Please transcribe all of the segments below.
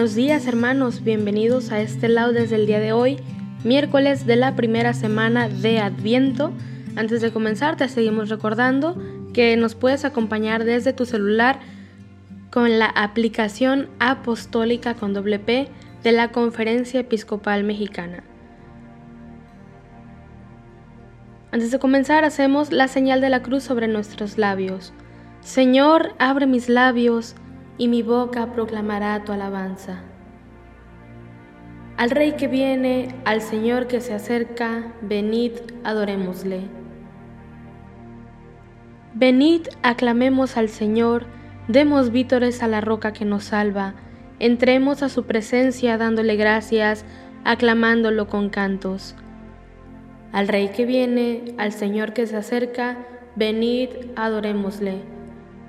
Buenos días hermanos, bienvenidos a este lado desde el día de hoy, miércoles de la primera semana de Adviento. Antes de comenzar te seguimos recordando que nos puedes acompañar desde tu celular con la aplicación apostólica con doble P de la Conferencia Episcopal Mexicana. Antes de comenzar hacemos la señal de la cruz sobre nuestros labios. Señor, abre mis labios y mi boca proclamará tu alabanza. Al Rey que viene, al Señor que se acerca, venid, adorémosle. Venid, aclamemos al Señor, demos vítores a la roca que nos salva, entremos a su presencia dándole gracias, aclamándolo con cantos. Al Rey que viene, al Señor que se acerca, venid, adorémosle.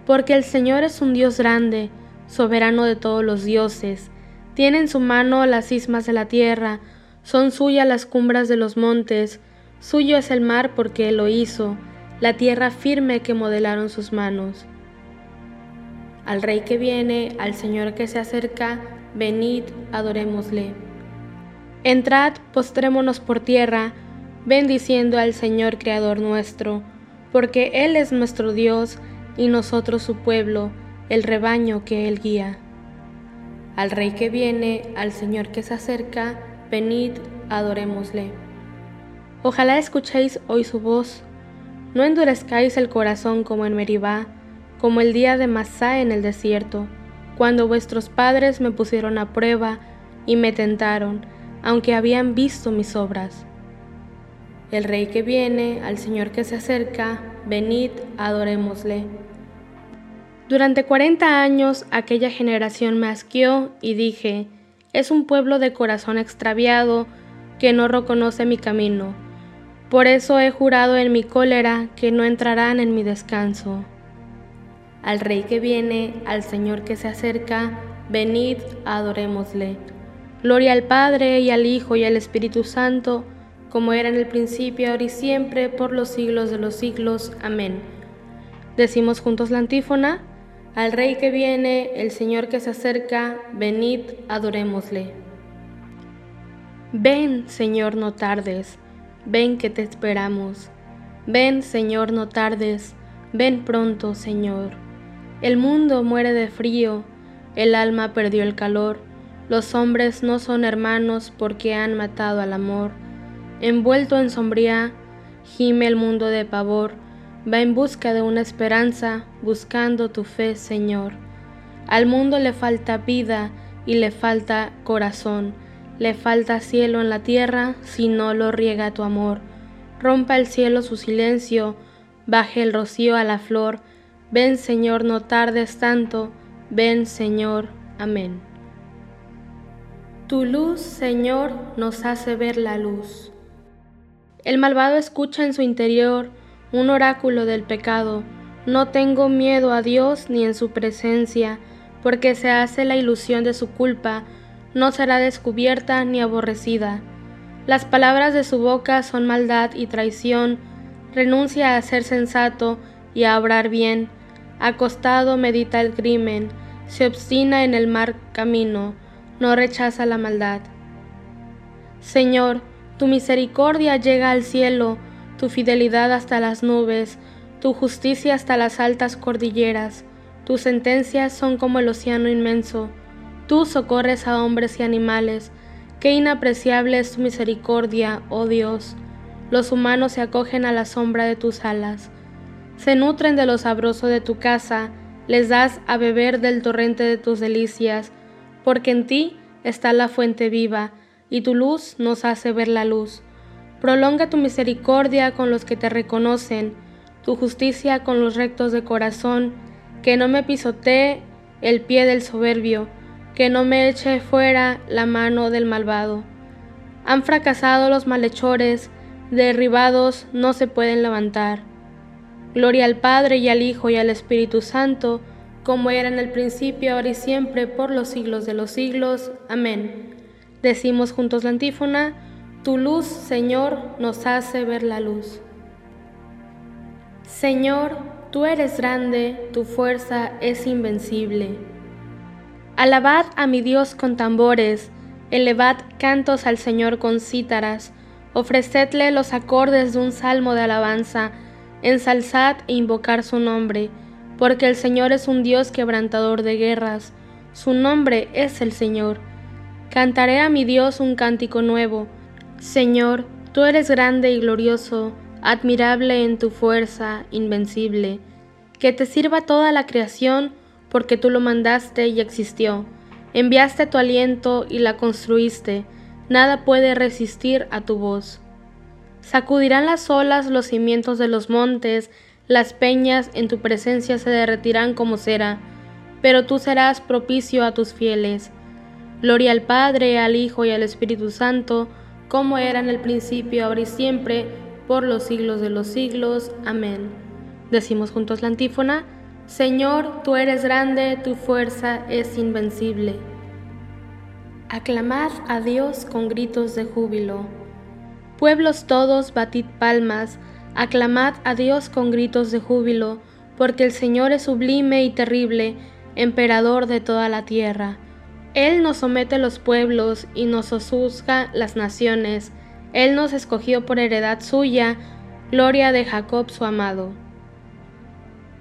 Porque el Señor es un Dios grande, soberano de todos los dioses. Tiene en su mano las cismas de la tierra, son suyas las cumbres de los montes, suyo es el mar porque él lo hizo, la tierra firme que modelaron sus manos. Al Rey que viene, al Señor que se acerca, venid, adorémosle. Entrad, postrémonos por tierra, bendiciendo al Señor Creador nuestro, porque Él es nuestro Dios y nosotros su pueblo, el rebaño que Él guía. Al Rey que viene, al Señor que se acerca, venid, adorémosle. Ojalá escuchéis hoy su voz, no endurezcáis el corazón como en Meribá, como el día de Masá en el desierto, cuando vuestros padres me pusieron a prueba y me tentaron, aunque habían visto mis obras. El Rey que viene, al Señor que se acerca, venid, adorémosle. Durante cuarenta años aquella generación me asqueó y dije, es un pueblo de corazón extraviado que no reconoce mi camino. Por eso he jurado en mi cólera que no entrarán en mi descanso. Al Rey que viene, al Señor que se acerca, venid, adorémosle. Gloria al Padre y al Hijo y al Espíritu Santo, como era en el principio, ahora y siempre, por los siglos de los siglos. Amén. Decimos juntos la antífona. Al Rey que viene, el Señor que se acerca, venid, adorémosle. Ven, Señor, no tardes, ven que te esperamos. Ven, Señor, no tardes, ven pronto, Señor. El mundo muere de frío, el alma perdió el calor, los hombres no son hermanos porque han matado al amor. Envuelto en sombría, gime el mundo de pavor, va en busca de una esperanza, buscando tu fe, Señor. Al mundo le falta vida y le falta corazón, le falta cielo en la tierra si no lo riega tu amor. Rompa el cielo su silencio, baje el rocío a la flor. Ven, Señor, no tardes tanto. Ven, Señor. Amén. Tu luz, Señor, nos hace ver la luz. El malvado escucha en su interior un oráculo del pecado. No tengo miedo a Dios ni en su presencia, porque se hace la ilusión de su culpa. no será descubierta ni aborrecida. Las palabras de su boca son maldad y traición, renuncia a ser sensato y a obrar bien, acostado medita el crimen, se obstina en el mal camino, no rechaza la maldad. Señor, tu misericordia llega al cielo, tu fidelidad hasta las nubes, tu justicia hasta las altas cordilleras, tus sentencias son como el océano inmenso, tú socorres a hombres y animales, qué inapreciable es tu misericordia, oh Dios. Los humanos se acogen a la sombra de tus alas, se nutren de lo sabroso de tu casa, les das a beber del torrente de tus delicias, porque en ti está la fuente viva, y tu luz nos hace ver la luz. Prolonga tu misericordia con los que te reconocen, tu justicia con los rectos de corazón, que no me pisotee el pie del soberbio, que no me eche fuera la mano del malvado. Han fracasado los malhechores, derribados no se pueden levantar. Gloria al Padre y al Hijo y al Espíritu Santo, como era en el principio, ahora y siempre, por los siglos de los siglos. Amén. Decimos juntos la antífona, Tu luz, Señor, nos hace ver la luz. Señor, tú eres grande, tu fuerza es invencible. Alabad a mi Dios con tambores, elevad cantos al Señor con cítaras, ofrecedle los acordes de un salmo de alabanza, ensalzad e invocar su nombre, porque el Señor es un Dios quebrantador de guerras, su nombre es el Señor. Cantaré a mi Dios un cántico nuevo. Señor, tú eres grande y glorioso, admirable en tu fuerza, invencible, que te sirva toda la creación, porque tú lo mandaste y existió. Enviaste tu aliento y la construiste, nada puede resistir a tu voz. Sacudirán las olas los cimientos de los montes, las peñas en tu presencia se derretirán como cera, pero tú serás propicio a tus fieles. Gloria al Padre, al Hijo y al Espíritu Santo, como era en el principio, ahora y siempre, por los siglos de los siglos. Amén. Decimos juntos la antífona, Señor, tú eres grande, tu fuerza es invencible. Aclamad a Dios con gritos de júbilo. Pueblos todos, batid palmas, aclamad a Dios con gritos de júbilo, porque el Señor es sublime y terrible, emperador de toda la tierra. Él nos somete los pueblos y nos sosuzga las naciones, él nos escogió por heredad suya, gloria de Jacob su amado.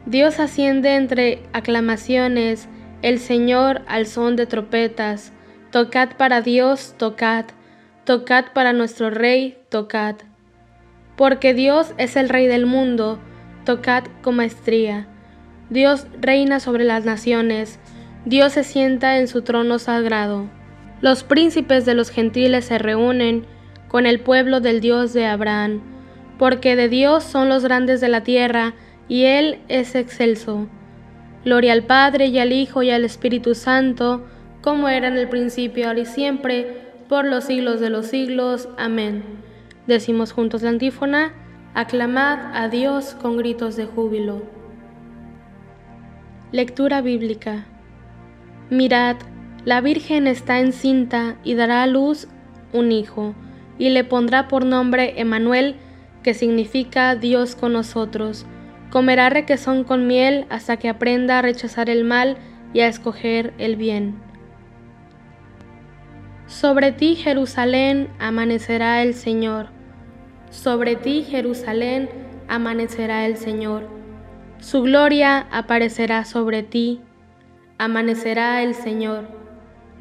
Dios asciende entre aclamaciones, el Señor al son de trompetas. Tocad para Dios, tocad, tocad para nuestro Rey, tocad. Porque Dios es el Rey del mundo, tocad con maestría. Dios reina sobre las naciones, Dios se sienta en su trono sagrado. Los príncipes de los gentiles se reúnen, con el pueblo del Dios de Abraham, porque de Dios son los grandes de la tierra, y Él es excelso. Gloria al Padre y al Hijo y al Espíritu Santo, como era en el principio, ahora y siempre, por los siglos de los siglos. Amén. Decimos juntos la antífona, aclamad a Dios con gritos de júbilo. Lectura bíblica. Mirad, la Virgen está encinta y dará a luz un hijo y le pondrá por nombre Emanuel, que significa Dios con nosotros. Comerá requesón con miel hasta que aprenda a rechazar el mal y a escoger el bien. Sobre ti, Jerusalén, amanecerá el Señor. Sobre ti, Jerusalén, amanecerá el Señor. Su gloria aparecerá sobre ti. Amanecerá el Señor.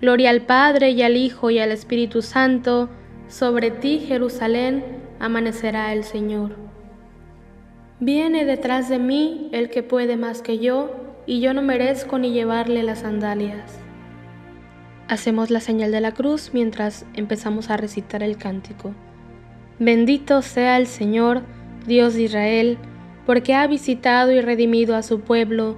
Gloria al Padre y al Hijo y al Espíritu Santo, sobre ti, Jerusalén, amanecerá el Señor. Viene detrás de mí el que puede más que yo, y yo no merezco ni llevarle las sandalias. Hacemos la señal de la cruz mientras empezamos a recitar el cántico. Bendito sea el Señor, Dios de Israel, porque ha visitado y redimido a su pueblo,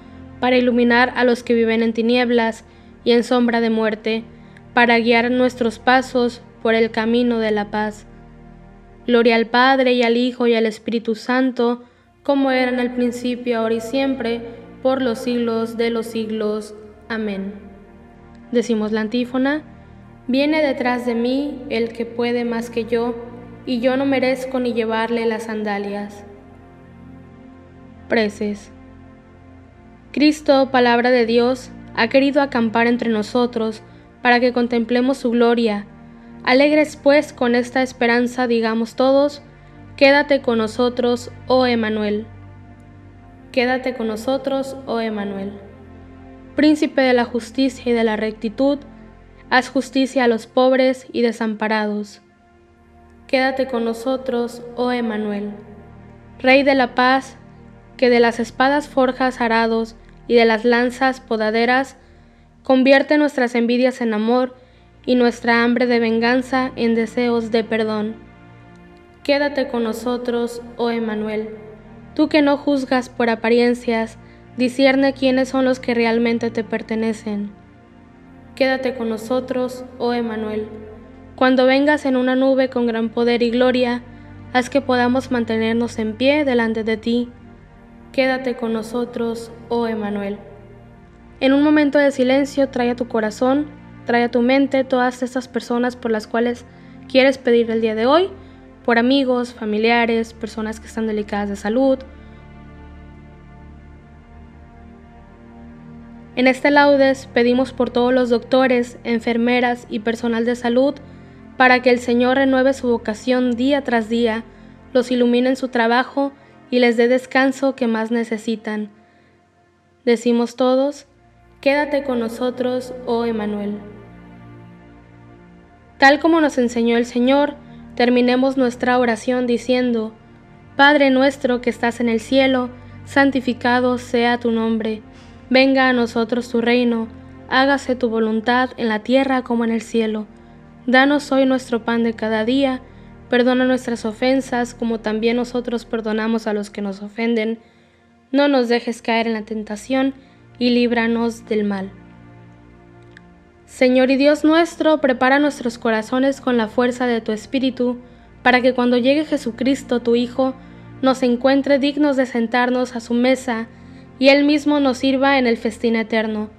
para iluminar a los que viven en tinieblas y en sombra de muerte, para guiar nuestros pasos por el camino de la paz. Gloria al Padre y al Hijo y al Espíritu Santo, como era en el principio, ahora y siempre, por los siglos de los siglos. Amén. Decimos la antífona, viene detrás de mí el que puede más que yo, y yo no merezco ni llevarle las sandalias. Preces. Cristo, palabra de Dios, ha querido acampar entre nosotros para que contemplemos su gloria. Alegres pues con esta esperanza, digamos todos, quédate con nosotros, oh Emanuel. Quédate con nosotros, oh Emanuel. Príncipe de la justicia y de la rectitud, haz justicia a los pobres y desamparados. Quédate con nosotros, oh Emanuel. Rey de la paz, que de las espadas forjas arados y de las lanzas podaderas, convierte nuestras envidias en amor y nuestra hambre de venganza en deseos de perdón. Quédate con nosotros, oh Emanuel. Tú que no juzgas por apariencias, discierne quiénes son los que realmente te pertenecen. Quédate con nosotros, oh Emanuel. Cuando vengas en una nube con gran poder y gloria, haz que podamos mantenernos en pie delante de ti Quédate con nosotros, oh Emanuel. En un momento de silencio, trae a tu corazón, trae a tu mente todas estas personas por las cuales quieres pedir el día de hoy, por amigos, familiares, personas que están delicadas de salud. En este laudes pedimos por todos los doctores, enfermeras y personal de salud para que el Señor renueve su vocación día tras día, los ilumine en su trabajo y les dé descanso que más necesitan. Decimos todos, quédate con nosotros, oh Emanuel. Tal como nos enseñó el Señor, terminemos nuestra oración diciendo, Padre nuestro que estás en el cielo, santificado sea tu nombre, venga a nosotros tu reino, hágase tu voluntad en la tierra como en el cielo. Danos hoy nuestro pan de cada día, Perdona nuestras ofensas como también nosotros perdonamos a los que nos ofenden. No nos dejes caer en la tentación y líbranos del mal. Señor y Dios nuestro, prepara nuestros corazones con la fuerza de tu Espíritu, para que cuando llegue Jesucristo, tu Hijo, nos encuentre dignos de sentarnos a su mesa y Él mismo nos sirva en el festín eterno.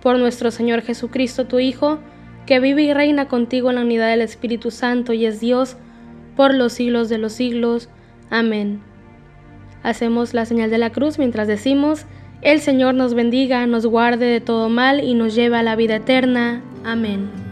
Por nuestro Señor Jesucristo, tu Hijo, que vive y reina contigo en la unidad del Espíritu Santo y es Dios, por los siglos de los siglos. Amén. Hacemos la señal de la cruz mientras decimos, el Señor nos bendiga, nos guarde de todo mal y nos lleve a la vida eterna. Amén.